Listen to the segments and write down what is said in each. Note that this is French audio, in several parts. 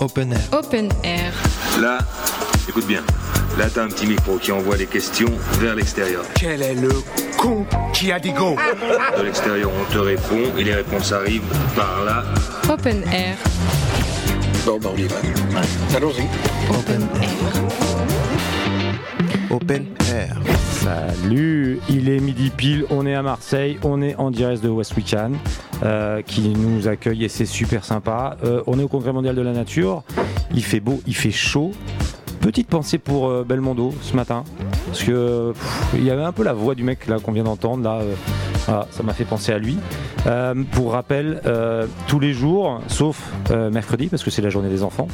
Open Air. Open Air. Là, écoute bien. Là, t'as un petit micro qui envoie les questions vers l'extérieur. Quel est le con qui a dit go? De l'extérieur, on te répond et les réponses arrivent par là. Open Air. Bon, bah on y va. Allons-y. Open Air. Open Air. Salut, il est midi pile, on est à Marseille, on est en direct de West Weekend euh, qui nous accueille et c'est super sympa. Euh, on est au Congrès mondial de la nature, il fait beau, il fait chaud. Petite pensée pour euh, Belmondo ce matin, parce que il y avait un peu la voix du mec là qu'on vient d'entendre là. Voilà, ça m'a fait penser à lui. Euh, pour rappel, euh, tous les jours, sauf euh, mercredi, parce que c'est la journée des enfants,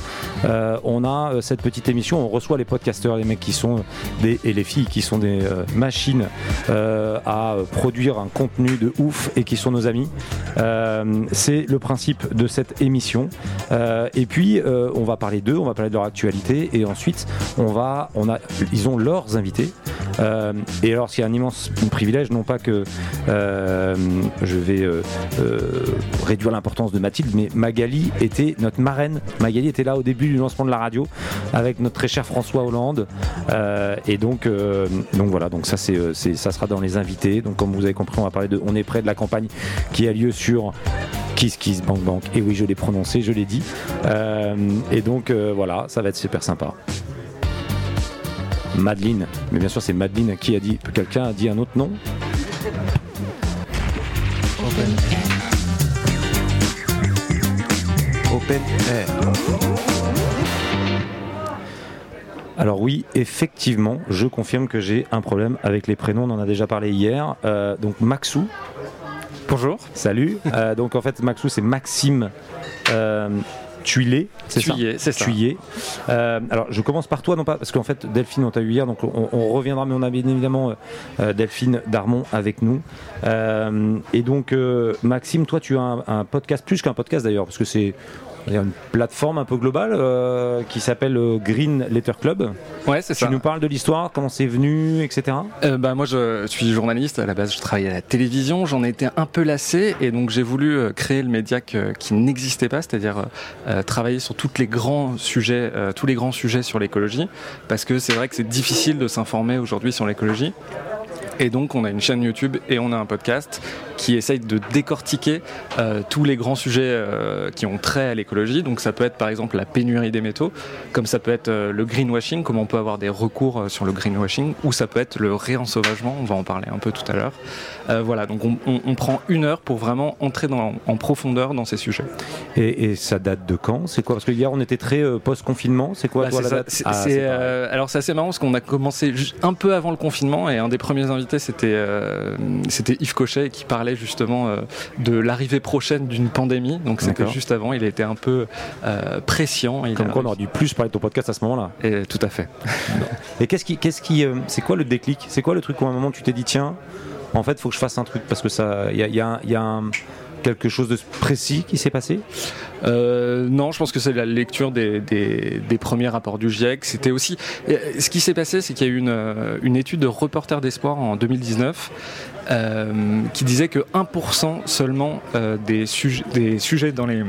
on a cette petite émission, on reçoit les podcasteurs, les mecs qui sont des, et les filles qui sont des machines à produire un contenu de ouf et qui sont nos amis. C'est le principe de cette émission. Euh, et puis, euh, on va parler d'eux, on va parler de leur actualité, et ensuite, on va, on a, ils ont leurs invités. Euh, et alors, c'est un immense privilège, non pas que je vais réduire l'importance de Mathilde, mais Magali était notre marraine. Magali était là au début du lancement de la radio avec notre très cher François Hollande. Et donc, donc voilà, donc ça, c'est- ça sera dans les invités. Donc, comme vous avez compris, on va parler de On est près de la campagne qui a lieu sur. Kiss Kiss Bank Bank. Et oui, je l'ai prononcé, je l'ai dit. Euh, et donc, euh, voilà, ça va être super sympa. Madeleine, mais bien sûr, c'est Madeleine qui a dit. Quelqu'un a dit un autre nom Open Open Air. Alors oui, effectivement, je confirme que j'ai un problème avec les prénoms, on en a déjà parlé hier. Euh, donc Maxou, Bonjour. salut. Euh, donc en fait Maxou c'est Maxime euh, Tuilé, c'est ça c'est ça. Tuyé. Euh, alors je commence par toi, non pas parce qu'en fait Delphine on t'a eu hier, donc on, on reviendra, mais on a bien évidemment euh, Delphine Darmon avec nous. Euh, et donc Maxime, toi tu as un, un podcast, plus qu'un podcast d'ailleurs, parce que c'est une plateforme un peu globale euh, qui s'appelle euh, Green Letter Club. Ouais, c'est Tu ça. nous parles de l'histoire, comment c'est venu, etc. Euh, bah, moi, je suis journaliste. À la base, je travaillais à la télévision. J'en ai été un peu lassé et donc j'ai voulu créer le média que- qui n'existait pas, c'est-à-dire euh, travailler sur toutes les grands sujets, tous les grands sujets sur l'écologie, parce que c'est vrai que c'est difficile de s'informer aujourd'hui sur l'écologie. Et donc, on a une chaîne YouTube et on a un podcast qui essaye de décortiquer euh, tous les grands sujets euh, qui ont trait à l'écologie. Donc, ça peut être par exemple la pénurie des métaux, comme ça peut être euh, le greenwashing, comment on peut avoir des recours sur le greenwashing, ou ça peut être le réensauvagement. On va en parler un peu tout à l'heure. Voilà, donc on, on- on prend une heure pour vraiment entrer dans- en profondeur dans ces sujets. Et, et ça date de quand? C'est quoi? Parce que hier on était très post-confinement. C'est quoi Bah, toi la ça. date? Ah, alors c'est assez marrant parce qu'on a commencé un peu avant le confinement et un des premiers invités c'était c'était Yves Cochet qui parlait justement euh, de l'arrivée prochaine d'une pandémie. Donc c'était juste avant. Il était un peu euh, prescient. Il Comme quoi on aurait dû plus parler de ton podcast à ce moment-là. Et tout à fait. Et qu'est-ce qui, qu'est-ce qui, euh, c'est quoi le déclic? C'est quoi le truc où à un moment tu t'es dit tiens, en fait, faut que je fasse un truc parce que ça, il y a, il y a un- il y a un- quelque chose de précis qui s'est passé Euh, non, je pense que c'est la lecture des, premiers rapports du GIEC. C'était aussi. euh, Ce qui s'est passé, c'est qu'il y a eu une, euh, étude de Reporters d'Espoir en 2019 euh, qui disait que 1% seulement des sujets dans les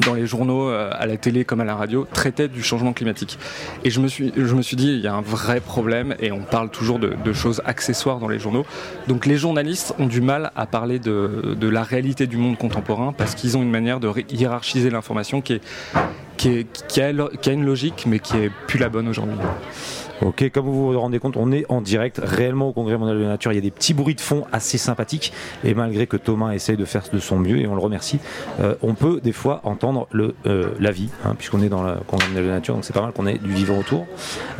dans les journaux, euh, à la télé comme à la radio, traitaient du changement climatique. Et je me suis, je me suis dit, il y a un vrai problème et on parle toujours de, choses accessoires dans les journaux. Donc les journalistes ont du mal à parler de, la réalité du monde contemporain parce qu'ils ont une manière de hiérarchiser l'information qui, est, qui, a, qui a une logique mais qui est plus la bonne aujourd'hui. Ok, comme vous vous rendez compte, on est en direct réellement au Congrès mondial de la nature. Il y a des petits bruits de fond assez sympathiques. Et malgré que Thomas essaye de faire de son mieux, et on le remercie, euh, on peut des fois entendre le, euh, la vie, hein, puisqu'on est dans le Congrès mondial de la nature. Donc c'est pas mal qu'on ait du vivant autour.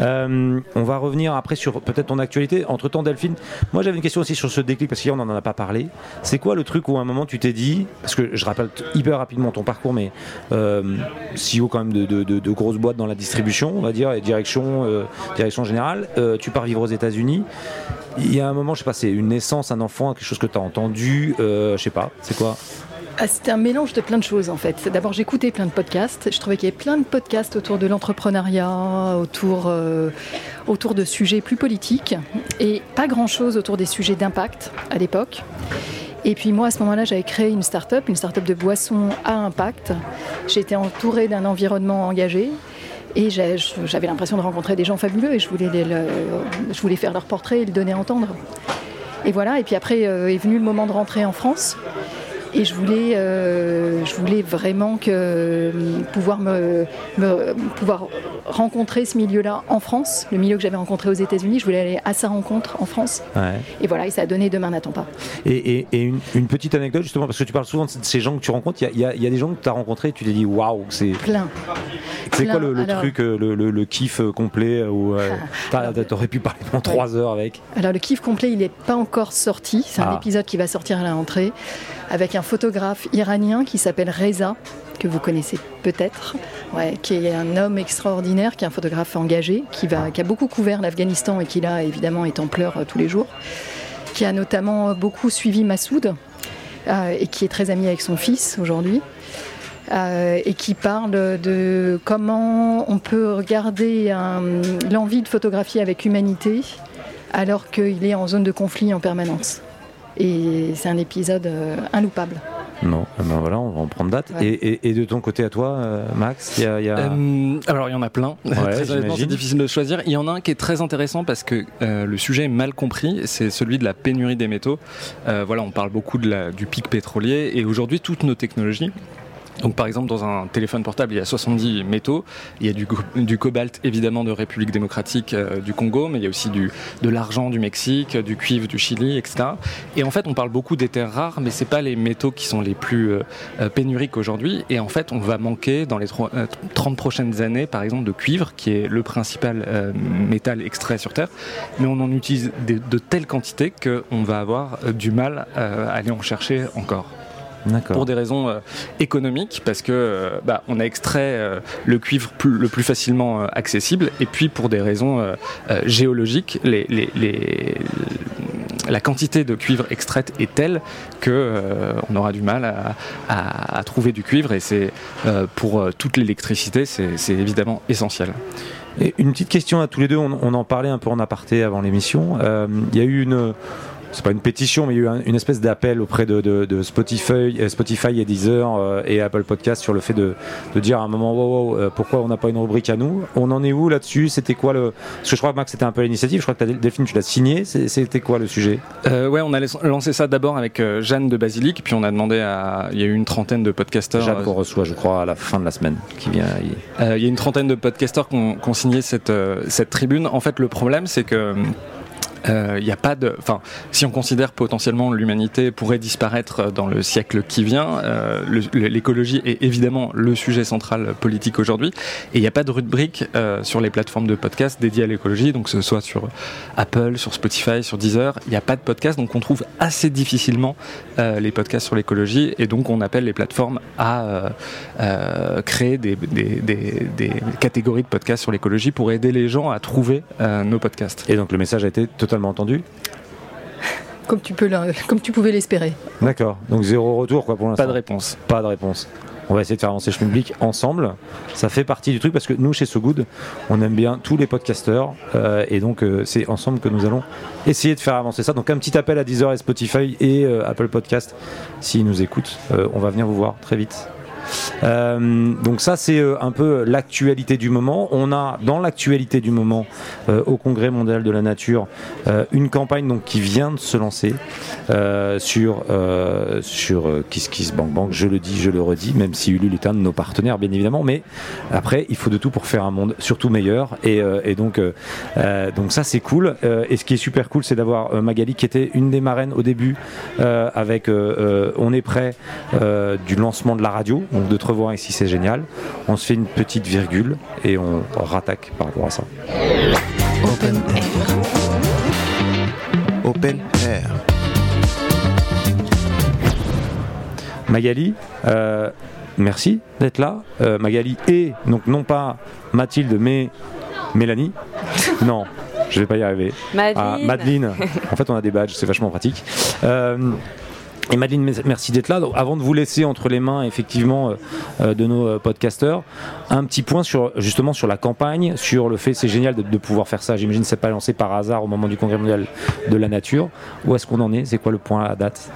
Euh, on va revenir après sur peut-être ton actualité. Entre temps, Delphine, moi j'avais une question aussi sur ce déclic, parce qu'hier on n'en a pas parlé. C'est quoi le truc où à un moment tu t'es dit, parce que je rappelle hyper rapidement ton parcours, mais CEO quand même de, de- grosses boîtes dans la distribution, on va dire, et direction, direction générale, euh, tu pars vivre aux États-Unis. Il y a un moment, je sais pas, c'est une naissance, un enfant, quelque chose que tu as entendu, euh, je sais pas, c'est quoi Ah, C'était un mélange de plein de choses en fait. D'abord j'écoutais plein de podcasts. Je trouvais qu'il y avait plein de podcasts autour de l'entrepreneuriat, autour, euh, autour de sujets plus politiques et pas grand-chose autour des sujets d'impact à l'époque. Et puis moi, à ce moment-là, j'avais créé une start-up, une start-up de boissons à impact. J'étais entourée d'un environnement engagé. Et j'avais l'impression de rencontrer des gens fabuleux et je voulais faire leur portrait et le donner à entendre. Et voilà, et puis après euh, est venu le moment de rentrer en France. Et je voulais, euh, je voulais vraiment que, euh, pouvoir, me, me- pouvoir rencontrer ce milieu-là en France, le milieu que j'avais rencontré aux États-Unis. Je voulais aller à sa rencontre en France. Ouais. Et voilà, et ça a donné Demain n'attend pas. Et, et- et une, une petite anecdote, justement, parce que tu parles souvent de ces gens que tu rencontres. Il y a- y, y des gens que tu as rencontrés et tu t'es dit waouh, c'est Plein. c'est quoi le, le Alors- truc, euh, le, le- le kiff complet où euh, t'aurais pu parler pendant trois heures avec Alors le kiff complet, il n'est pas encore sorti. C'est un Ah. épisode qui va sortir à la rentrée avec un photographe iranien qui s'appelle Reza, que vous connaissez peut-être, qui est un homme extraordinaire, qui est un photographe engagé, qui, a beaucoup couvert l'Afghanistan et qui là évidemment est en pleurs euh, tous les jours, qui a notamment euh, beaucoup suivi Massoud euh, et qui est très ami avec son fils aujourd'hui. et qui parle de comment on peut regarder l'envie de photographier avec humanité alors qu'il est en zone de conflit en permanence. Et c'est un épisode euh, inloupable. Non, eh ben voilà, on va en prendre date. Ouais. Et, et- et de ton côté à toi, euh, Max, il y a, il y a- Euh, alors il y en a plein. très honnêtement, c'est difficile de choisir. Il y en a un qui est très intéressant parce que euh, le sujet est mal compris. C'est celui de la pénurie des métaux. Euh, voilà, on parle beaucoup de la- du pic pétrolier et aujourd'hui toutes nos technologies. Donc par exemple dans un téléphone portable il y a 70 métaux, il y a du, co- du cobalt évidemment de République démocratique euh, du Congo, mais il y a aussi de l'argent du Mexique, du cuivre du Chili, etc. Et en fait on parle beaucoup des terres rares, mais c'est pas les métaux qui sont les plus euh, euh, pénuriques aujourd'hui. Et en fait on va manquer dans les tro- euh, 30 prochaines années par exemple de cuivre, qui est le principal métal extrait sur Terre, mais on en utilise des- de telles quantités qu'on va avoir du mal à aller en chercher encore. Pour des raisons euh, économiques parce que euh, bah, on a extrait euh, le cuivre plus- le plus facilement accessible et puis pour des raisons géologiques les, les- les- la quantité de cuivre extraite est telle que on aura du mal à, à- à trouver du cuivre et c'est pour toute l'électricité c'est évidemment essentiel. Et une petite question à tous les deux, on, on en parlait un peu en aparté avant l'émission. Il y a eu une. C'est pas une pétition, mais il y a eu un- une espèce d'appel auprès de, de- de Spotify, euh, Spotify et Deezer euh, et Apple Podcast sur le fait de, de dire à un moment wow, wow, euh, pourquoi on n'a pas une rubrique à nous? On en est où là-dessus? C'était quoi le Parce que je crois Max c'était un peu l'initiative. Je crois que as, Delphine tu l'as signé. C'était quoi le sujet? Euh, ouais, on a lancé ça d'abord avec euh, Jeanne de Basilic, puis on a demandé à. Il y a eu une trentaine de podcasteurs. Jeanne qu'on reçoit, je crois, à la fin de la semaine, qui vient. il- y a une trentaine de podcasteurs qui ont, signé cette, cette tribune. En fait, le problème, c'est que. Euh, Il n'y a pas de. Enfin, si on considère potentiellement l'humanité pourrait disparaître dans le siècle qui vient, euh, l'écologie est évidemment le sujet central politique aujourd'hui. Et il n'y a pas de rubrique euh, sur les plateformes de podcast dédiées à l'écologie, donc que ce soit sur Apple, sur Spotify, sur Deezer. Il n'y a pas de podcast, donc on trouve assez difficilement euh, les podcasts sur l'écologie. Et donc on appelle les plateformes à euh, euh, créer des, catégories de podcasts sur l'écologie pour aider les gens à trouver euh, nos podcasts. Et donc le message a été totalement entendu. Comme tu, peux comme tu pouvais l'espérer. D'accord. Donc zéro retour quoi pour l'instant. Pas de réponse. Pas de réponse. On va essayer de faire avancer Schmilblick ensemble. Ça fait partie du truc parce que nous, chez So Good, on aime bien tous les podcasteurs. euh, et donc, euh, c'est ensemble que nous allons essayer de faire avancer ça. Donc, un petit appel à Deezer et Spotify et euh, Apple Podcast. S'ils nous écoutent, euh, on va venir vous voir très vite. Euh, donc ça c'est euh, un peu l'actualité du moment. On a dans l'actualité du moment euh, au Congrès mondial de la nature une campagne donc qui vient de se lancer sur sur Kiss Kiss Bank Bank. Je le dis, je le redis, même si Ulule est un de nos partenaires bien évidemment. Mais après il faut de tout pour faire un monde surtout meilleur. Et, et donc donc ça c'est cool. Et ce qui est super cool c'est d'avoir Magali qui était une des marraines au début avec On est prêt du lancement de la radio. Donc de te revoir ici c'est génial. On se fait une petite virgule et on rattaque par rapport à ça. Open Air. Open Air. Magali, euh, merci d'être là. Euh, Magali et donc non pas Mathilde mais Mélanie. Non, je vais pas y arriver. Ah, Madeleine. En fait, on a des badges, c'est vachement pratique. Euh, et Madeleine, merci d'être là. Avant de vous laisser entre les mains, effectivement, euh, euh, de nos euh, podcasteurs, un petit point sur justement sur la campagne, sur le fait, c'est génial de, de pouvoir faire ça. J'imagine que c'est pas lancé par hasard au moment du Congrès mondial de la nature. Où est-ce qu'on en est? C'est quoi le point à date?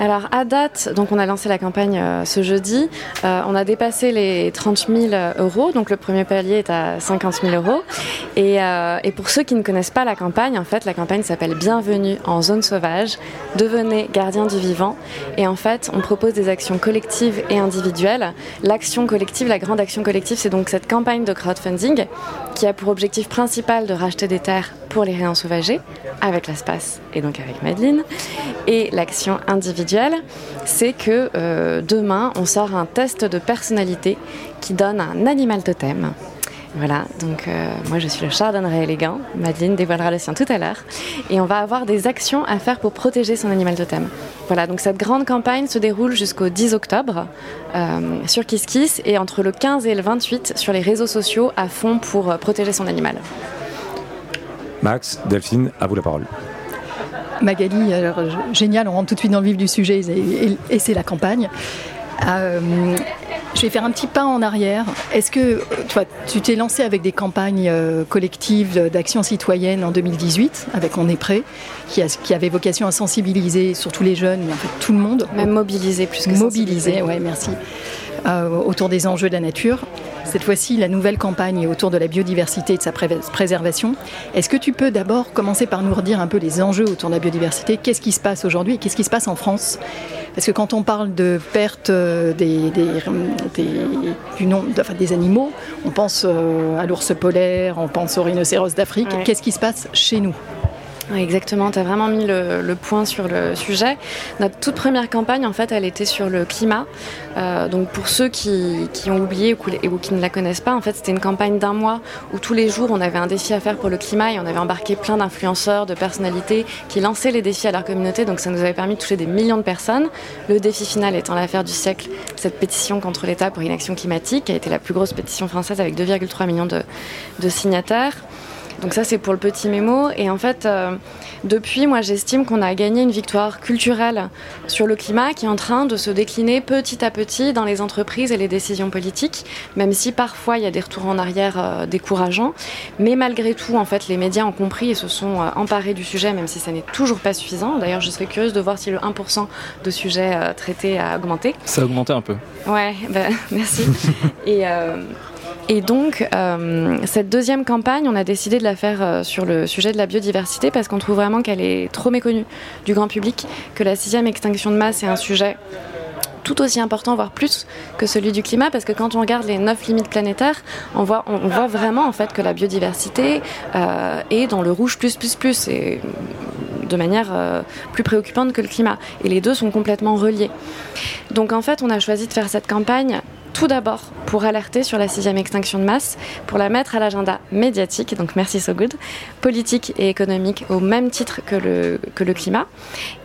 Alors à date, donc on a lancé la campagne euh, ce jeudi, euh, on a dépassé les 30 000 euros, donc le premier palier est à 50 000 euros. Euh, et pour ceux qui ne connaissent pas la campagne, en fait la campagne s'appelle Bienvenue en zone sauvage, devenez gardien du vivant. Et en fait on propose des actions collectives et individuelles. L'action collective, la grande action collective, c'est donc cette campagne de crowdfunding qui a pour objectif principal de racheter des terres pour les réensauvager avec l'espace et donc avec Madeleine. Et l'action individuelle, c'est que euh, demain, on sort un test de personnalité qui donne un animal totem. Voilà, donc euh, moi je suis le chardonneret élégant, Madeleine dévoilera le sien tout à l'heure, et on va avoir des actions à faire pour protéger son animal totem. Voilà, donc cette grande campagne se déroule jusqu'au 10 octobre euh, sur KissKiss et entre le 15 et le 28 sur les réseaux sociaux à fond pour euh, protéger son animal. Max, Delphine, à vous la parole. Magali, alors, génial, on rentre tout de suite dans le vif du sujet et, et- et c'est la campagne. Euh, je vais faire un petit pas en arrière. Est-ce que toi, tu t'es lancé avec des campagnes euh, collectives d'action citoyenne en 2018 avec On est prêt, qui, a- qui avait vocation à sensibiliser surtout les jeunes, mais en fait tout le monde, Même mobiliser plus que mobiliser, ouais, merci, euh, autour des enjeux de la nature. Cette fois-ci, la nouvelle campagne est autour de la biodiversité et de sa pré- préservation. Est-ce que tu peux d'abord commencer par nous redire un peu les enjeux autour de la biodiversité? Qu'est-ce qui se passe aujourd'hui et qu'est-ce qui se passe en France? Parce que quand on parle de perte euh, des, des- des- du nombre, enfin, des animaux, on pense euh, à l'ours polaire, on pense au rhinocéros d'Afrique. Ouais. Qu'est-ce qui se passe chez nous? Exactement, tu as vraiment mis le, point sur le sujet. Notre toute première campagne, en fait, elle était sur le climat. Euh, donc pour ceux qui, ont oublié ou, qui- ne la connaissent pas, en fait, c'était une campagne d'un mois où tous les jours, on avait un défi à faire pour le climat et on avait embarqué plein d'influenceurs, de personnalités qui lançaient les défis à leur communauté. Donc ça nous avait permis de toucher des millions de personnes. Le défi final étant l'affaire du siècle, cette pétition contre l'État pour une action climatique, qui a été la plus grosse pétition française avec 2,3 millions de signataires. Donc ça c'est pour le petit mémo et en fait euh, depuis moi j'estime qu'on a gagné une victoire culturelle sur le climat qui est en train de se décliner petit à petit dans les entreprises et les décisions politiques même si parfois il y a des retours en arrière euh, décourageants mais malgré tout en fait les médias ont compris et se sont euh, emparés du sujet même si ça n'est toujours pas suffisant d'ailleurs je serais curieuse de voir si le 1% de sujets traités a augmenté Ça a augmenté un peu. Ouais, bah, merci. et, et donc, euh, cette deuxième campagne, on a décidé de la faire euh, sur le sujet de la biodiversité parce qu'on trouve vraiment qu'elle est trop méconnue du grand public, que la sixième extinction de masse est un sujet tout aussi important, voire plus que celui du climat, parce que quand on regarde les neuf limites planétaires, on voit, vraiment en fait que la biodiversité euh, est dans le rouge plus plus plus et de manière plus préoccupante que le climat. Et les deux sont complètement reliés. Donc en fait, on a choisi de faire cette campagne tout d'abord pour alerter sur la sixième extinction de masse, pour la mettre à l'agenda médiatique, donc merci So Good, politique et économique au même titre que le, que le climat.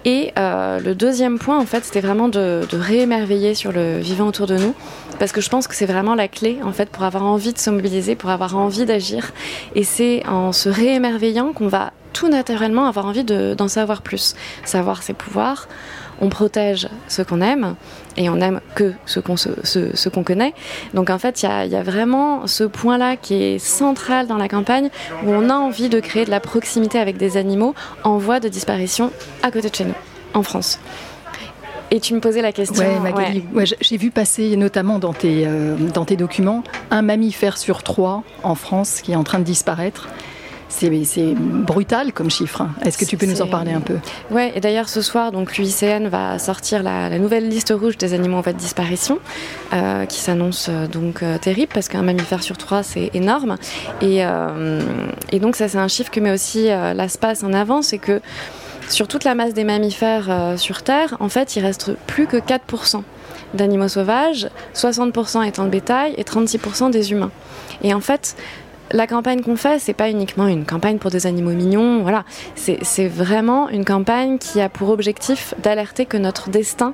Et euh, le deuxième point, en fait, c'était vraiment de, de réémerveiller sur le vivant autour de nous, parce que je pense que c'est vraiment la clé, en fait, pour avoir envie de se mobiliser, pour avoir envie d'agir. Et c'est en se réémerveillant qu'on va tout naturellement avoir envie de- d'en savoir plus, savoir ses pouvoirs. On protège ce qu'on aime et on aime que ce qu'on se- ce- ce qu'on connaît. Donc en fait, il y a, il y a vraiment ce point-là qui est central dans la campagne où on a envie de créer de la proximité avec des animaux en voie de disparition à côté de chez nous, en France. Et tu me posais la question. Ouais, Magali, ouais, j'ai vu passer notamment dans tes, euh, dans tes documents un mammifère sur trois en France qui est en train de disparaître. C'est brutal comme chiffre. Est-ce que tu peux nous en parler un peu? Ouais, et d'ailleurs ce soir, donc l'UICN va sortir la, la nouvelle liste rouge des animaux en voie de disparition, euh, qui s'annonce euh, donc euh, terrible parce qu'un mammifère sur trois c'est énorme. Et, et donc ça c'est un chiffre que met aussi l'ASPAS en avant, c'est que sur toute la masse des mammifères sur Terre, en fait il reste plus que 4% d'animaux sauvages, 60% étant le bétail et 36% des humains. Et en fait, la campagne qu'on fait, c'est pas uniquement une campagne pour des animaux mignons, voilà. C'est vraiment une campagne qui a pour objectif d'alerter que notre destin,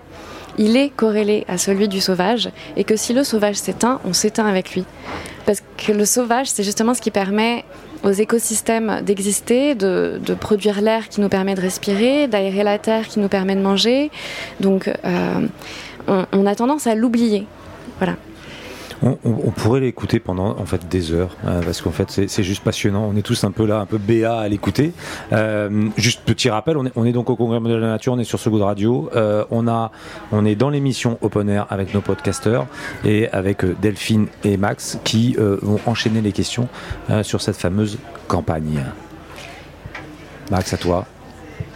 il est corrélé à celui du sauvage et que si le sauvage s'éteint, on s'éteint avec lui. Parce que le sauvage, c'est justement ce qui permet aux écosystèmes d'exister, de, de produire l'air qui nous permet de respirer, d'aérer la terre qui nous permet de manger. Donc, euh, on, on a tendance à l'oublier. Voilà. On, on- on pourrait l'écouter pendant en fait des heures euh, parce qu'en fait c'est juste passionnant. On est tous un peu là, un peu béat à l'écouter. Euh, juste petit rappel, on est, on est donc au Congrès mondial de la nature, on est sur ce goût de radio. Euh, on a, on est dans l'émission Open Air avec nos podcasters et avec euh, Delphine et Max qui vont enchaîner les questions sur cette fameuse campagne. Max, à toi.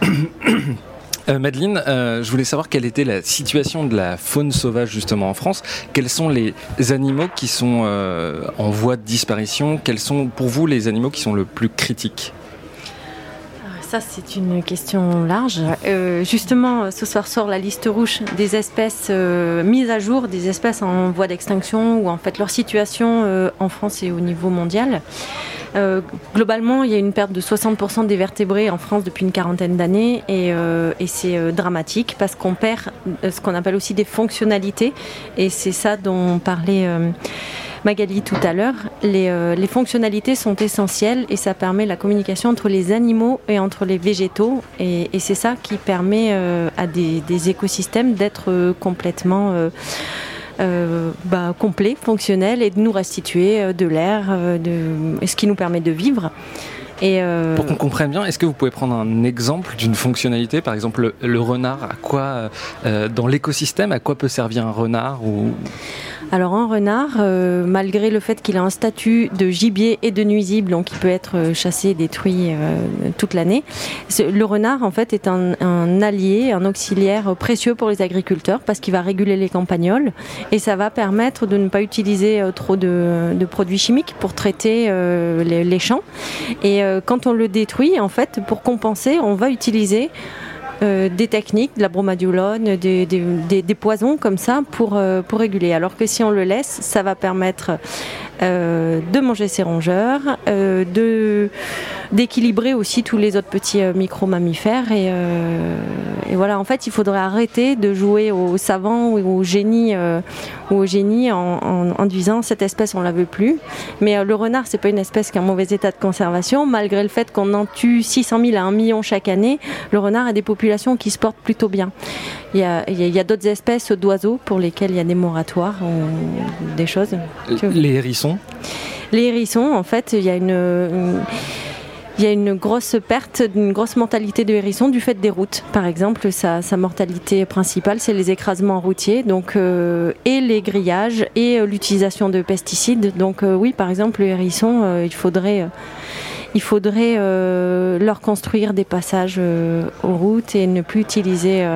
Euh, Madeleine, euh, je voulais savoir quelle était la situation de la faune sauvage justement en France. Quels sont les animaux qui sont euh, en voie de disparition? Quels sont pour vous les animaux qui sont le plus critiques? Ça, c'est une question large. Euh, justement, ce soir sort la liste rouge des espèces mises à jour, des espèces en voie d'extinction ou en fait leur situation en France et au niveau mondial. Euh, globalement, il y a une perte de 60% des vertébrés en France depuis une quarantaine d'années et, euh, c'est euh, dramatique parce qu'on perd ce qu'on appelle aussi des fonctionnalités et c'est ça dont parlait Magali tout à l'heure. Les, fonctionnalités sont essentielles et ça permet la communication entre les animaux et entre les végétaux et, c'est ça qui permet à des, écosystèmes d'être complètement bah, complet, fonctionnel et de nous restituer euh, de l'air, euh, ce qui nous permet de vivre. Euh, Pour qu'on comprenne bien, est-ce que vous pouvez prendre un exemple d'une fonctionnalité Par exemple, le, renard, à quoi, euh, dans l'écosystème, à quoi peut servir un renard. Alors un renard, euh, malgré le fait qu'il a un statut de gibier et de nuisible, donc il peut être euh, chassé, détruit euh, toute l'année, le renard en fait est un, allié, un auxiliaire précieux pour les agriculteurs parce qu'il va réguler les campagnols et ça va permettre de ne pas utiliser euh, trop de, produits chimiques pour traiter les, champs. Et quand on le détruit, en fait, pour compenser, on va utiliser euh, des techniques, de la bromadiolone, des, des- des- des poisons comme ça pour, euh, pour réguler. Alors que si on le laisse, ça va permettre euh, de manger ses rongeurs, euh, de d'équilibrer aussi tous les autres petits euh, micro-mammifères. Et, voilà, en fait, il faudrait arrêter de jouer au savant ou au génie, ou au génie en, en- disant cette espèce on la veut plus. Mais le renard, c'est pas une espèce qui est en mauvais état de conservation, malgré le fait qu'on en tue 600 000 à 1 million chaque année. Le renard a des populations qui se portent plutôt bien. Il y a, d'autres espèces d'oiseaux pour lesquelles il y a des moratoires ou des choses. Les hérissons les hérissons, en fait, il y a une, une- il y a une grosse perte, une grosse mortalité de hérissons du fait des routes. Par exemple, sa, sa mortalité principale, c'est les écrasements routiers, donc euh, et les grillages et euh, l'utilisation de pesticides. Donc euh, oui, par exemple, le hérisson, il faudrait, il faudrait leur construire des passages aux routes et ne plus utiliser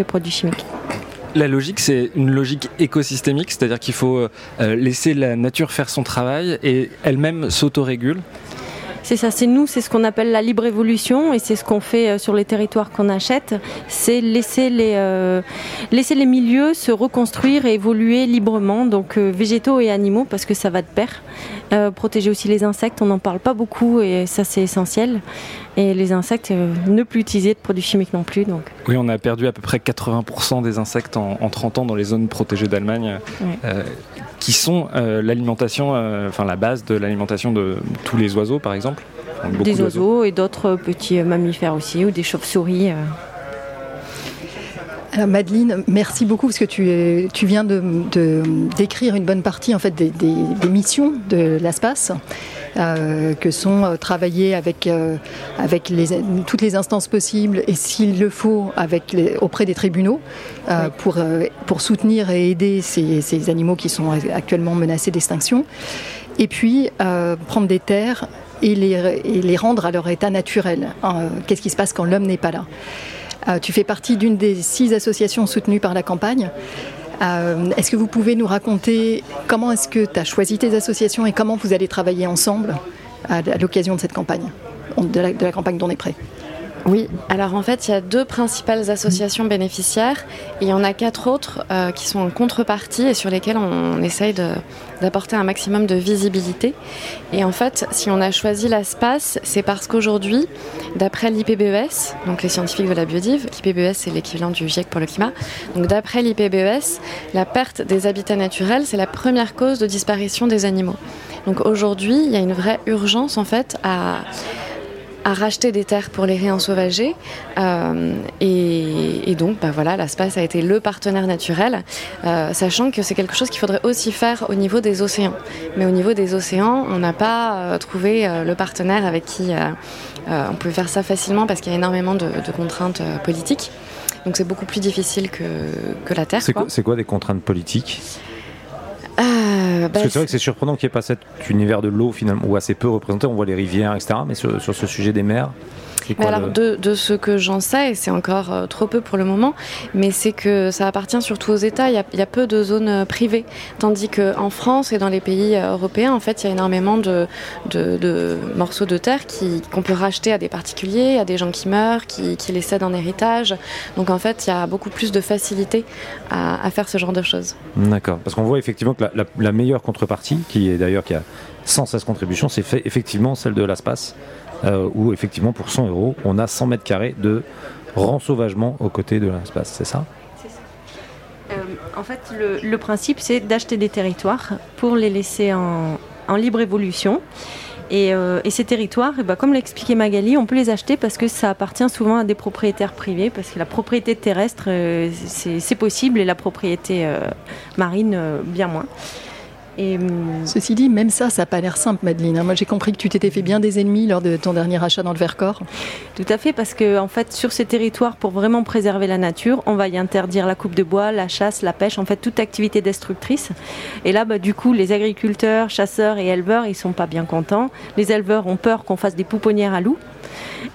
produits chimiques. La logique, c'est une logique écosystémique, c'est-à-dire qu'il faut euh, laisser la nature faire son travail et elle-même s'autorégule. C'est ça, c'est nous, c'est ce qu'on appelle la libre évolution et c'est ce qu'on fait euh, sur les territoires qu'on achète, c'est laisser les, euh, laisser les milieux se reconstruire et évoluer librement, donc euh, végétaux et animaux parce que ça va de pair. Euh, protéger aussi les insectes, on n'en parle pas beaucoup et ça c'est essentiel. Et les insectes, ne plus utiliser de produits chimiques non plus. Donc. Oui, on a perdu à peu près 80% des insectes en, en 30 ans dans les zones protégées d'Allemagne, Ouais. Qui sont euh, l'alimentation, euh, enfin la base de l'alimentation de tous les oiseaux, par exemple. Beaucoup Des oiseaux et d'autres petits euh, mammifères aussi, ou des chauves-souris. euh. Alors Madeleine, merci beaucoup parce que tu, es- tu viens de, de décrire une bonne partie en fait des, des- des missions de l'ASPAS. Euh, que sont euh, travailler avec, euh, avec les, toutes les instances possibles et s'il le faut avec les- auprès des tribunaux pour, pour soutenir et aider ces, ces animaux qui sont actuellement menacés d'extinction. Et puis euh, prendre des terres et les, et les rendre à leur état naturel. Euh, Qu'est-ce qui se passe quand l'homme n'est pas là? Euh, tu fais partie d'une des six associations soutenues par la campagne. Euh, est-ce que vous pouvez nous raconter comment est-ce que tu as choisi tes associations et comment vous allez travailler ensemble à, l'occasion de cette campagne, de la, campagne est prêt? Oui, alors en fait, il y a deux principales associations bénéficiaires et il y en a quatre autres euh, qui sont en contrepartie et sur lesquelles on, essaye de- d'apporter un maximum de visibilité. Et en fait, si on a choisi l'ASPAS, c'est parce qu'aujourd'hui, d'après l'IPBES, donc les scientifiques de la biodive, l'IPBES c'est l'équivalent du GIEC pour le climat, donc d'après l'IPBES, la perte des habitats naturels, c'est la première cause de disparition des animaux. Donc aujourd'hui, il y a une vraie urgence en fait à à racheter des terres pour les réensauvager. Euh, et, et donc, bah voilà, l'ASPAS a été le partenaire naturel, euh, sachant que c'est quelque chose qu'il faudrait aussi faire au niveau des océans. Mais au niveau des océans, on n'a pas euh, trouvé le partenaire avec qui on pouvait faire ça facilement parce qu'il y a énormément de, de contraintes politiques. Donc c'est beaucoup plus difficile que, que la Terre. C'est quoi. quoi des contraintes politiques? Bah, Parce que c'est vrai que c'est surprenant qu'il n'y ait pas cet univers de l'eau finalement, ou assez peu représenté. On voit les rivières, etc. Mais sur, sur ce sujet des mers, c'est Mais quoi alors, le- de, de ce que j'en sais, et c'est encore euh, trop peu pour le moment, mais c'est que ça appartient surtout aux États. Il y a, il y a peu de zones euh, privées. Tandis qu'en France et dans les pays euh, européens, en fait, il y a énormément de, de- de morceaux de terre qui- qu'on peut racheter à des particuliers, à des gens qui meurent, qui, qui les cèdent en héritage. Donc en fait, il y a beaucoup plus de facilité à, à faire ce genre de choses. D'accord. Parce qu'on voit effectivement que la, la- la meilleure contrepartie, qui est d'ailleurs qui a 116 contributions, c'est fait effectivement celle de l'ASPAS, euh, où effectivement pour 100 euros, on a 100 mètres carrés de rensauvagement aux côtés de l'ASPAS, c'est ça Euh, en fait, le, principe, c'est d'acheter des territoires pour les laisser en, libre évolution. Et, euh, et ces territoires, eh ben, comme l'a expliqué Magali, on peut les acheter parce que ça appartient souvent à des propriétaires privés, parce que la propriété terrestre, euh, c'est possible, et la propriété marine, bien moins. Et, hum, Ceci dit, même ça, ça n'a pas l'air simple, Madeleine. hein. Moi, j'ai compris que tu t'étais fait bien des ennemis lors de ton dernier achat dans le Vercors. Tout à fait, parce que en fait, sur ces territoires, pour vraiment préserver la nature, on va y interdire la coupe de bois, la chasse, la pêche, en fait, toute activité destructrice. Et là, bah, du coup, les agriculteurs, chasseurs et éleveurs, ils sont pas bien contents. Les éleveurs ont peur qu'on fasse des pouponnières à loups.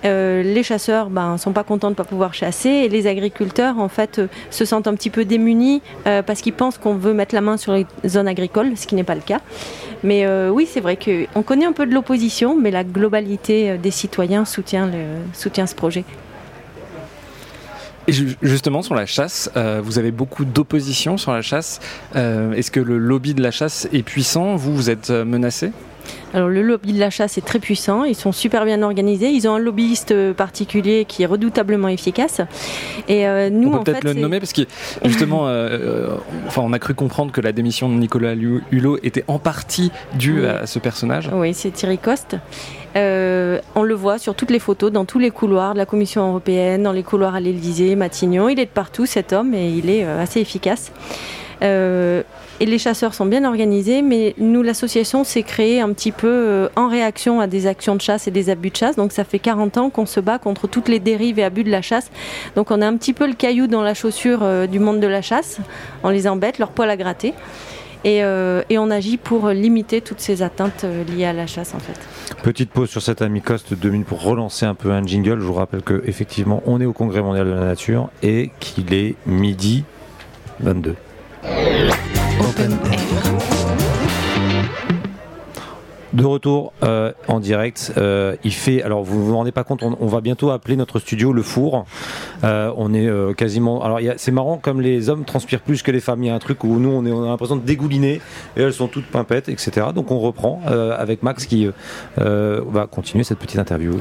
Euh, les chasseurs ben, sont pas contents de pas pouvoir chasser et les agriculteurs en fait euh, se sentent un petit peu démunis euh, parce qu'ils pensent qu'on veut mettre la main sur les zones agricoles, ce qui n'est pas le cas. Mais oui, c'est vrai qu'on connaît un peu de l'opposition, mais la globalité des citoyens soutient, ce projet. Et ju- justement, sur la chasse, vous avez beaucoup d'opposition sur la chasse. Est-ce que le lobby de la chasse est puissant? Vous, vous êtes menacé? Alors le lobby de la chasse est très puissant, ils sont super bien organisés, ils ont un lobbyiste euh, particulier qui est redoutablement efficace. Et euh, nous, On peut peut-être le nommer parce que justement, euh, enfin, on a cru comprendre que la démission de Nicolas Hu- Hulot était en partie due Oui. à ce personnage. Oui, c'est Thierry Coste. Euh, on le voit sur toutes les photos, dans tous les couloirs de la Commission européenne, dans les couloirs à l'Élysée, Matignon. Il est de partout, cet homme, et il est assez efficace. Euh, et les chasseurs sont bien organisés, mais nous, l'association s'est créée un petit peu euh, en réaction à des actions de chasse et des abus de chasse. Donc ça fait 40 ans qu'on se bat contre toutes les dérives et abus de la chasse. Donc on a un petit peu le caillou dans la chaussure euh, du monde de la chasse. On les embête, leur poil à gratter. Et, euh, on agit pour limiter toutes ces atteintes liées à la chasse en fait. Petite pause sur cet ami Coste, deux minutes pour relancer un peu un jingle. Je vous rappelle que effectivement, on est au Congrès mondial de la nature et qu'il est midi 22. Open Air. De retour euh, en direct, euh, il fait. Alors vous vous rendez pas compte, on, va bientôt appeler notre studio le four. Euh, on est quasiment. Alors c'est marrant comme les hommes transpirent plus que les femmes. Il y a un truc où nous on, est, a l'impression de dégouliner et elles sont toutes pimpettes, etc. Donc on reprend avec Max qui va continuer cette petite interview.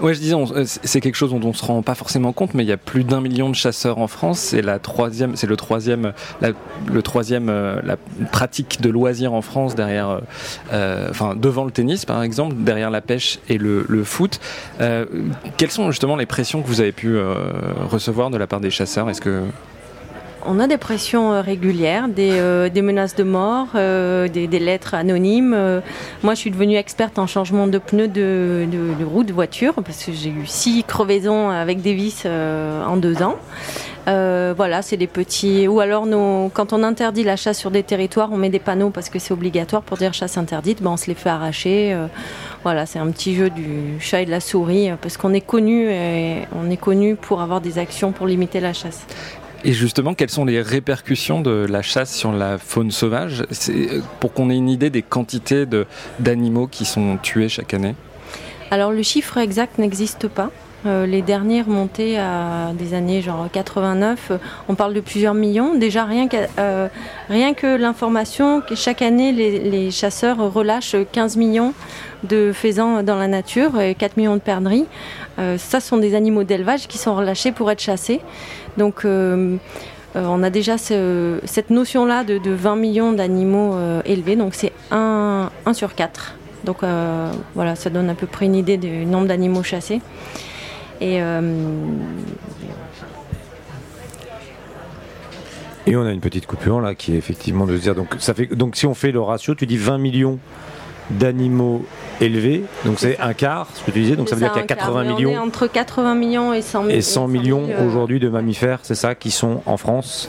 Ouais, je disais, c'est quelque chose dont on se rend pas forcément compte, mais il y a plus d'un million de chasseurs en France. C'est la troisième, c'est le troisième, la, le troisième, la pratique de loisirs en France derrière, enfin devant le tennis par exemple, derrière la pêche et le, foot. Euh, quelles sont justement les pressions que vous avez pu euh, recevoir de la part des chasseurs? Est-ce que On a des pressions euh, régulières, des, euh, des menaces de mort, euh, des, lettres anonymes. Moi, je suis devenue experte en changement de pneus de, de, de roue de voiture parce que j'ai eu six crevaisons avec des vis en deux ans. Voilà, c'est des petits. Ou alors, quand on interdit la chasse sur des territoires, on met des panneaux parce que c'est obligatoire pour dire chasse interdite. Ben, on se les fait arracher. Voilà, c'est un petit jeu du chat et de la souris parce qu'on est connu, est connu pour avoir des actions pour limiter la chasse. Et justement, quelles sont les répercussions de la chasse sur la faune sauvage? Euh, Pour qu'on ait une idée des quantités d'animaux qui sont tués chaque année Alors le chiffre exact n'existe pas. Euh, les derniers remontés à des années genre 89, euh, on parle de plusieurs millions. Déjà rien, qu'à- euh, que l'information que chaque année les, chasseurs relâchent 15 millions de faisans dans la nature et 4 millions de perdrix. Euh, ça sont des animaux d'élevage qui sont relâchés pour être chassés. Donc euh, euh, on a déjà ce- cette notion-là de, de 20 millions d'animaux élevés, donc c'est 1, sur 4 Donc voilà, ça donne à peu près une idée du nombre d'animaux chassés. Et euh, Et on a une petite coupure là qui est effectivement de se dire donc ça fait donc si on fait le ratio, tu dis 20 millions d'animaux élevés, donc c'est un quart, ce que tu disais, donc ça veut dire qu'il y a 80 on est millions entre 80 millions et 100 millions. et 100 millions euh, aujourd'hui de mammifères, c'est ça, qui sont en France.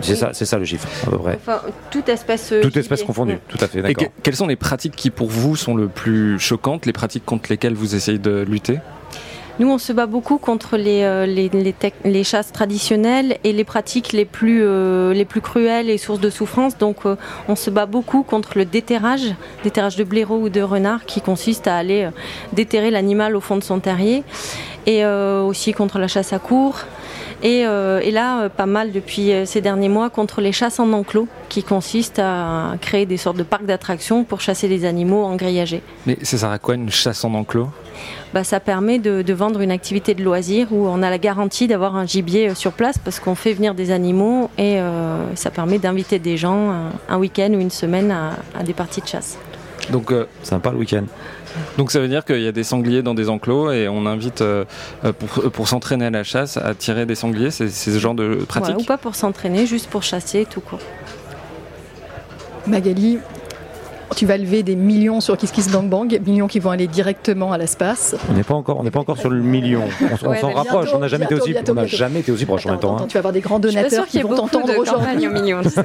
C'est Oui. ça, c'est ça le chiffre à peu près. Enfin, toute espèce. euh, Toute espèce confondue, tout à fait, Et que- quelles sont les pratiques qui pour vous sont le plus choquantes, les pratiques contre lesquelles vous essayez de lutter? Nous, on se bat beaucoup contre les, euh, les, chasses traditionnelles et les pratiques les plus, euh, cruelles et sources de souffrance. Donc, euh, on se bat beaucoup contre le déterrage, déterrage de blaireaux ou de renards, qui consiste à aller déterrer l'animal au fond de son terrier, et aussi contre la chasse à court. Et, euh, et là, euh, pas mal depuis euh, ces derniers mois, contre les chasses en enclos, qui consistent à créer des sortes de parcs d'attractions pour chasser les animaux en grillagé. Mais ça sert à quoi une chasse en enclos? Bah, ça permet de, de vendre une activité de loisir où on a la garantie d'avoir un gibier sur place parce qu'on fait venir des animaux et euh, ça permet d'inviter des gens un, un week-end ou une semaine à, à des parties de chasse. Donc, euh, Sympa le week-end. Donc ça veut dire qu'il y a des sangliers dans des enclos et on invite euh, euh, pour, pour s'entraîner à la chasse à tirer des sangliers. C'est ce genre de pratique Voilà, ou pas pour s'entraîner, juste pour chasser tout court. Magali, tu vas lever des millions sur Kiss Kiss Bang Bang, millions qui vont aller directement à l'espace. On n'est pas encore, on n'est pas encore sur le million. On, Ouais, s'en rapproche. bientôt, on n'a jamais été aussi, bientôt, on jamais été aussi proche en même temps. Attends, hein. tu vas avoir des grands donateurs qui vont t'entendre aujourd'hui. campagnes au million. tu sais.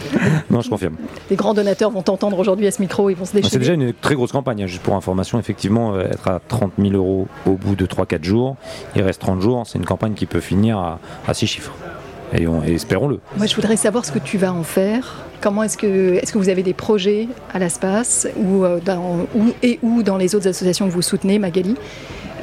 Non, je confirme. Des grands donateurs vont t'entendre aujourd'hui à ce micro, ils vont se C'est déchirer. déjà une très grosse campagne, hein, juste pour information. Effectivement, euh, être à 30 000 euros au bout de 3-4 jours, il reste 30 jours, c'est une campagne qui peut finir à, à 6 chiffres. Et, on- et espérons-le. Moi, je voudrais savoir ce que tu vas en faire. Comment est-ce que, est-ce que vous avez des projets à l'espace ou, euh, dans, ou- et ou dans les autres associations que vous soutenez, Magali,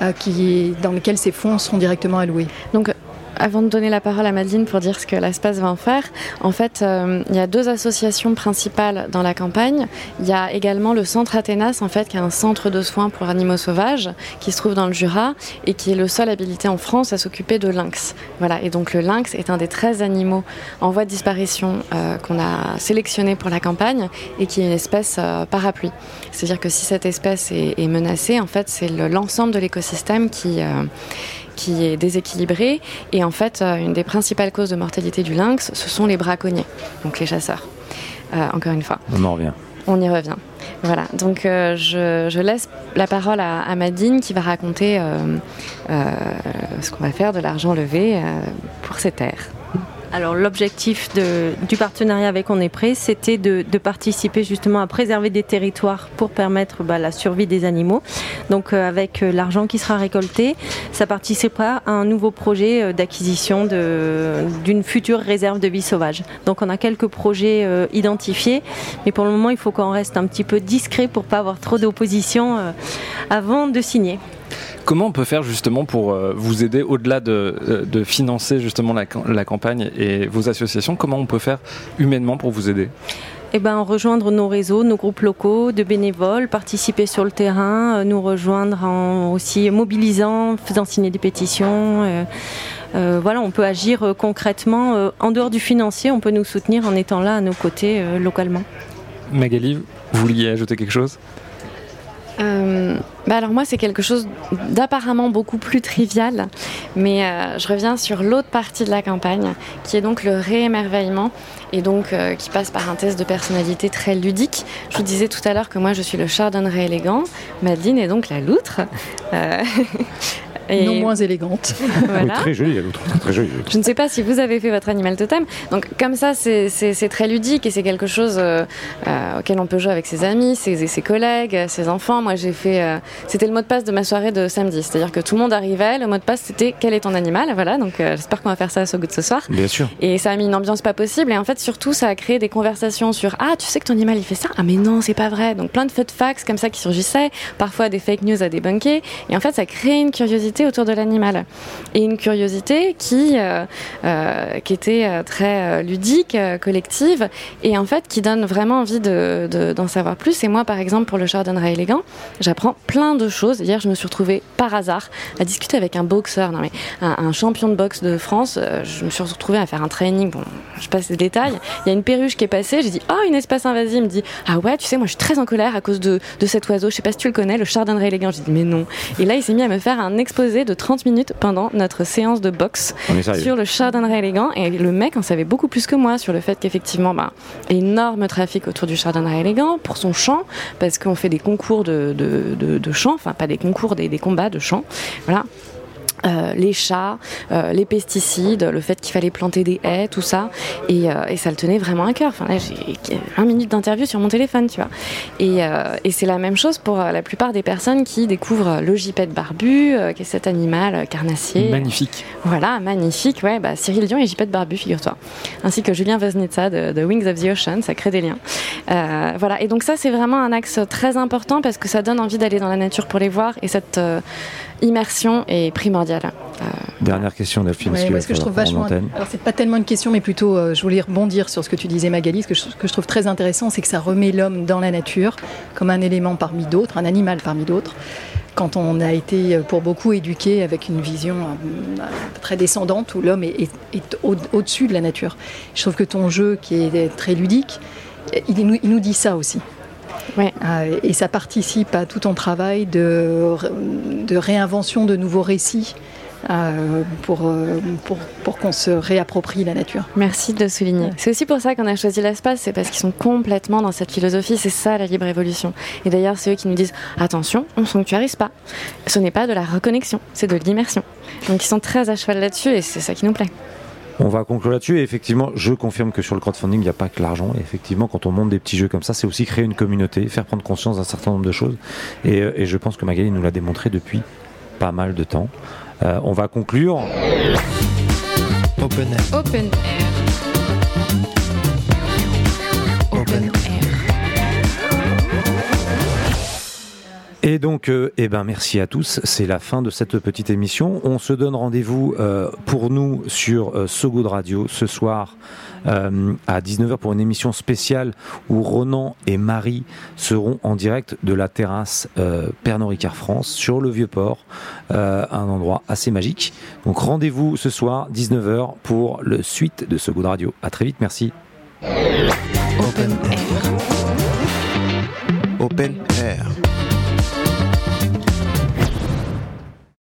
euh, qui, dans lesquelles ces fonds seront directement alloués? Donc, avant de donner la parole à Madeleine pour dire ce que l'espace va en faire, en fait, euh, il y a deux associations principales dans la campagne. Il y a également le Centre Athénas, en fait, qui est un centre de soins pour animaux sauvages, qui se trouve dans le Jura et qui est le seul habilité en France à s'occuper de lynx. Voilà. Et donc, le lynx est un des 13 animaux en voie de disparition euh, qu'on a sélectionné pour la campagne et qui est une espèce euh, parapluie. C'est-à-dire que si cette espèce est, menacée, en fait, c'est le- l'ensemble de l'écosystème qui qui est déséquilibré. Et en fait, euh, une des principales causes de mortalité du lynx, ce sont les braconniers, donc les chasseurs. Euh, encore une fois, On en revient. on y revient. Voilà, donc euh, je, je laisse la parole à, à Madine qui va raconter euh, ce qu'on va faire de l'argent levé pour ces terres. Alors l'objectif du partenariat avec On est prêt, c'était de, participer justement à préserver des territoires pour permettre bah, la survie des animaux. Donc euh, avec euh, l'argent qui sera récolté, ça participera à un nouveau projet euh, d'acquisition d'une future réserve de vie sauvage. Donc on a quelques projets identifiés, mais pour le moment il faut qu'on reste un petit peu discret pour pas avoir trop d'opposition avant de signer. Comment on peut faire justement pour euh, vous aider au-delà de, euh, de financer justement la, cam- la campagne et vos associations Comment on peut faire humainement pour vous aider? Eh ben, rejoindre nos réseaux, nos groupes locaux de bénévoles, participer sur le terrain, euh, nous rejoindre en aussi mobilisant, faisant signer des pétitions. euh, euh, voilà, on peut agir concrètement. euh, en dehors du financier, on peut nous soutenir en étant là à nos côtés euh, localement. Magali, vous vouliez ajouter quelque chose? Euh, bah alors moi c'est quelque chose d'apparemment beaucoup plus trivial, mais euh, je reviens sur l'autre partie de la campagne, qui est donc le réémerveillement, et donc euh, qui passe par un test de personnalité très ludique. Je vous disais tout à l'heure que moi je suis le chardonneret élégant, Madeleine est donc la loutre. Et Non moins élégante. voilà. Oui, très joli, l'autre, très, très joli. Je ne sais pas si vous avez fait votre animal totem. Donc comme ça, c'est- très ludique et c'est quelque chose euh, euh, auquel on peut jouer avec ses amis, ses, ses collègues, ses enfants. Moi, j'ai fait... euh, c'était le mot de passe de ma soirée de samedi. C'est-à-dire que tout le monde arrivait, le mot de passe, c'était quel est ton animal? Voilà, donc euh, j'espère qu'on va faire ça au goût de ce soir. Bien sûr. Et ça a mis une ambiance pas possible. Et en fait, surtout, ça a créé des conversations sur Ah, tu sais que ton animal il fait ça? Ah, mais non, c'est pas vrai. Donc plein de feux de fax comme ça qui surgissaient, parfois des fake news à débunker. Et en fait, ça crée une curiosité autour de l'animal. Et une curiosité qui, euh, euh, qui était euh, très ludique, collective, et en fait qui donne vraiment envie d'en de, d'en savoir plus. Et moi, par exemple, pour le Chardonnay élégant, j'apprends plein de choses. Hier, je me suis retrouvée par hasard à discuter avec un boxeur, non mais un, champion de boxe de France. Je me suis retrouvée à faire un training. Bon, je passe les détails. Il y a une perruche qui est passée. J'ai dit, oh, une espèce invasive. Il me dit, ah ouais, tu sais, moi, je suis très en colère à cause de, de cet oiseau. Je sais pas si tu le connais, le Chardonnay élégant. J'ai dit, mais non. Et là, il s'est mis à me faire un exposé de 30 minutes pendant notre séance de boxe sur le Chardonnay élégant. Et le mec en savait beaucoup plus que moi sur le fait qu'effectivement, bah, énorme trafic autour du Chardonnay élégant pour son chant, parce qu'on fait des concours de, de, de, de chant, enfin pas des concours, des, des combats de chant. Voilà. Euh, les chats, euh, les pesticides, le fait qu'il fallait planter des haies, tout ça, et, euh, et, ça le tenait vraiment à cœur. Enfin là, j'ai 20 minutes d'interview sur mon téléphone, tu vois. Et, euh, et c'est la même chose pour la plupart des personnes qui découvrent le gypète barbu, qui est cet animal carnassier. Magnifique. Voilà, magnifique. Ouais, bah, Cyril Dion et gypète barbu, figure-toi. Ainsi que Julien Voznitsa de, de, Wings of the Ocean, ça crée des liens. voilà. Et donc ça, c'est vraiment un axe très important parce que ça donne envie d'aller dans la nature pour les voir et cette immersion est primordiale. Euh, Dernière question, Delphine. Ouais, ce que je trouve vachement. Alors, c'est pas tellement une question, mais plutôt, euh, je voulais rebondir sur ce que tu disais, Magali. Ce que je, que je trouve très intéressant, c'est que ça remet l'homme dans la nature comme un élément parmi d'autres, un animal parmi d'autres. Quand on a été, pour beaucoup, éduqué avec une vision euh, très descendante où l'homme est, est, est au-dessus au de la nature. Je trouve que ton jeu, qui est très ludique, il nous, il nous dit ça aussi. Euh, et ça participe à tout ton travail de, de réinvention de nouveaux récits. Euh, pour, pour, pour qu'on se réapproprie la nature. Merci de le souligner. C'est aussi pour ça qu'on a choisi l'espace, c'est parce qu'ils sont complètement dans cette philosophie, c'est ça la libre évolution. Et d'ailleurs, c'est eux qui nous disent attention, on sanctuarise pas. Ce n'est pas de la reconnexion, c'est de l'immersion. Donc ils sont très à cheval là-dessus et c'est ça qui nous plaît. On va conclure là-dessus. Et effectivement, je confirme que sur le crowdfunding, il n'y a pas que l'argent. Et effectivement, quand on monte des petits jeux comme ça, c'est aussi créer une communauté, faire prendre conscience d'un certain nombre de choses. Et, et, je pense que Magali nous l'a démontré depuis pas mal de temps. Euh, on va conclure. Open Air. Open Air. Et donc, euh, eh ben, merci à tous. C'est la fin de cette petite émission. On se donne rendez-vous euh, pour nous sur euh, So Good Radio ce soir euh, à 19h pour une émission spéciale où Ronan et Marie seront en direct de la terrasse Pernod Ricard France sur le Vieux-Port, un endroit assez magique. Donc rendez-vous ce soir 19h pour le suite de So Good Radio. À très vite, merci. Open Air. Open Air.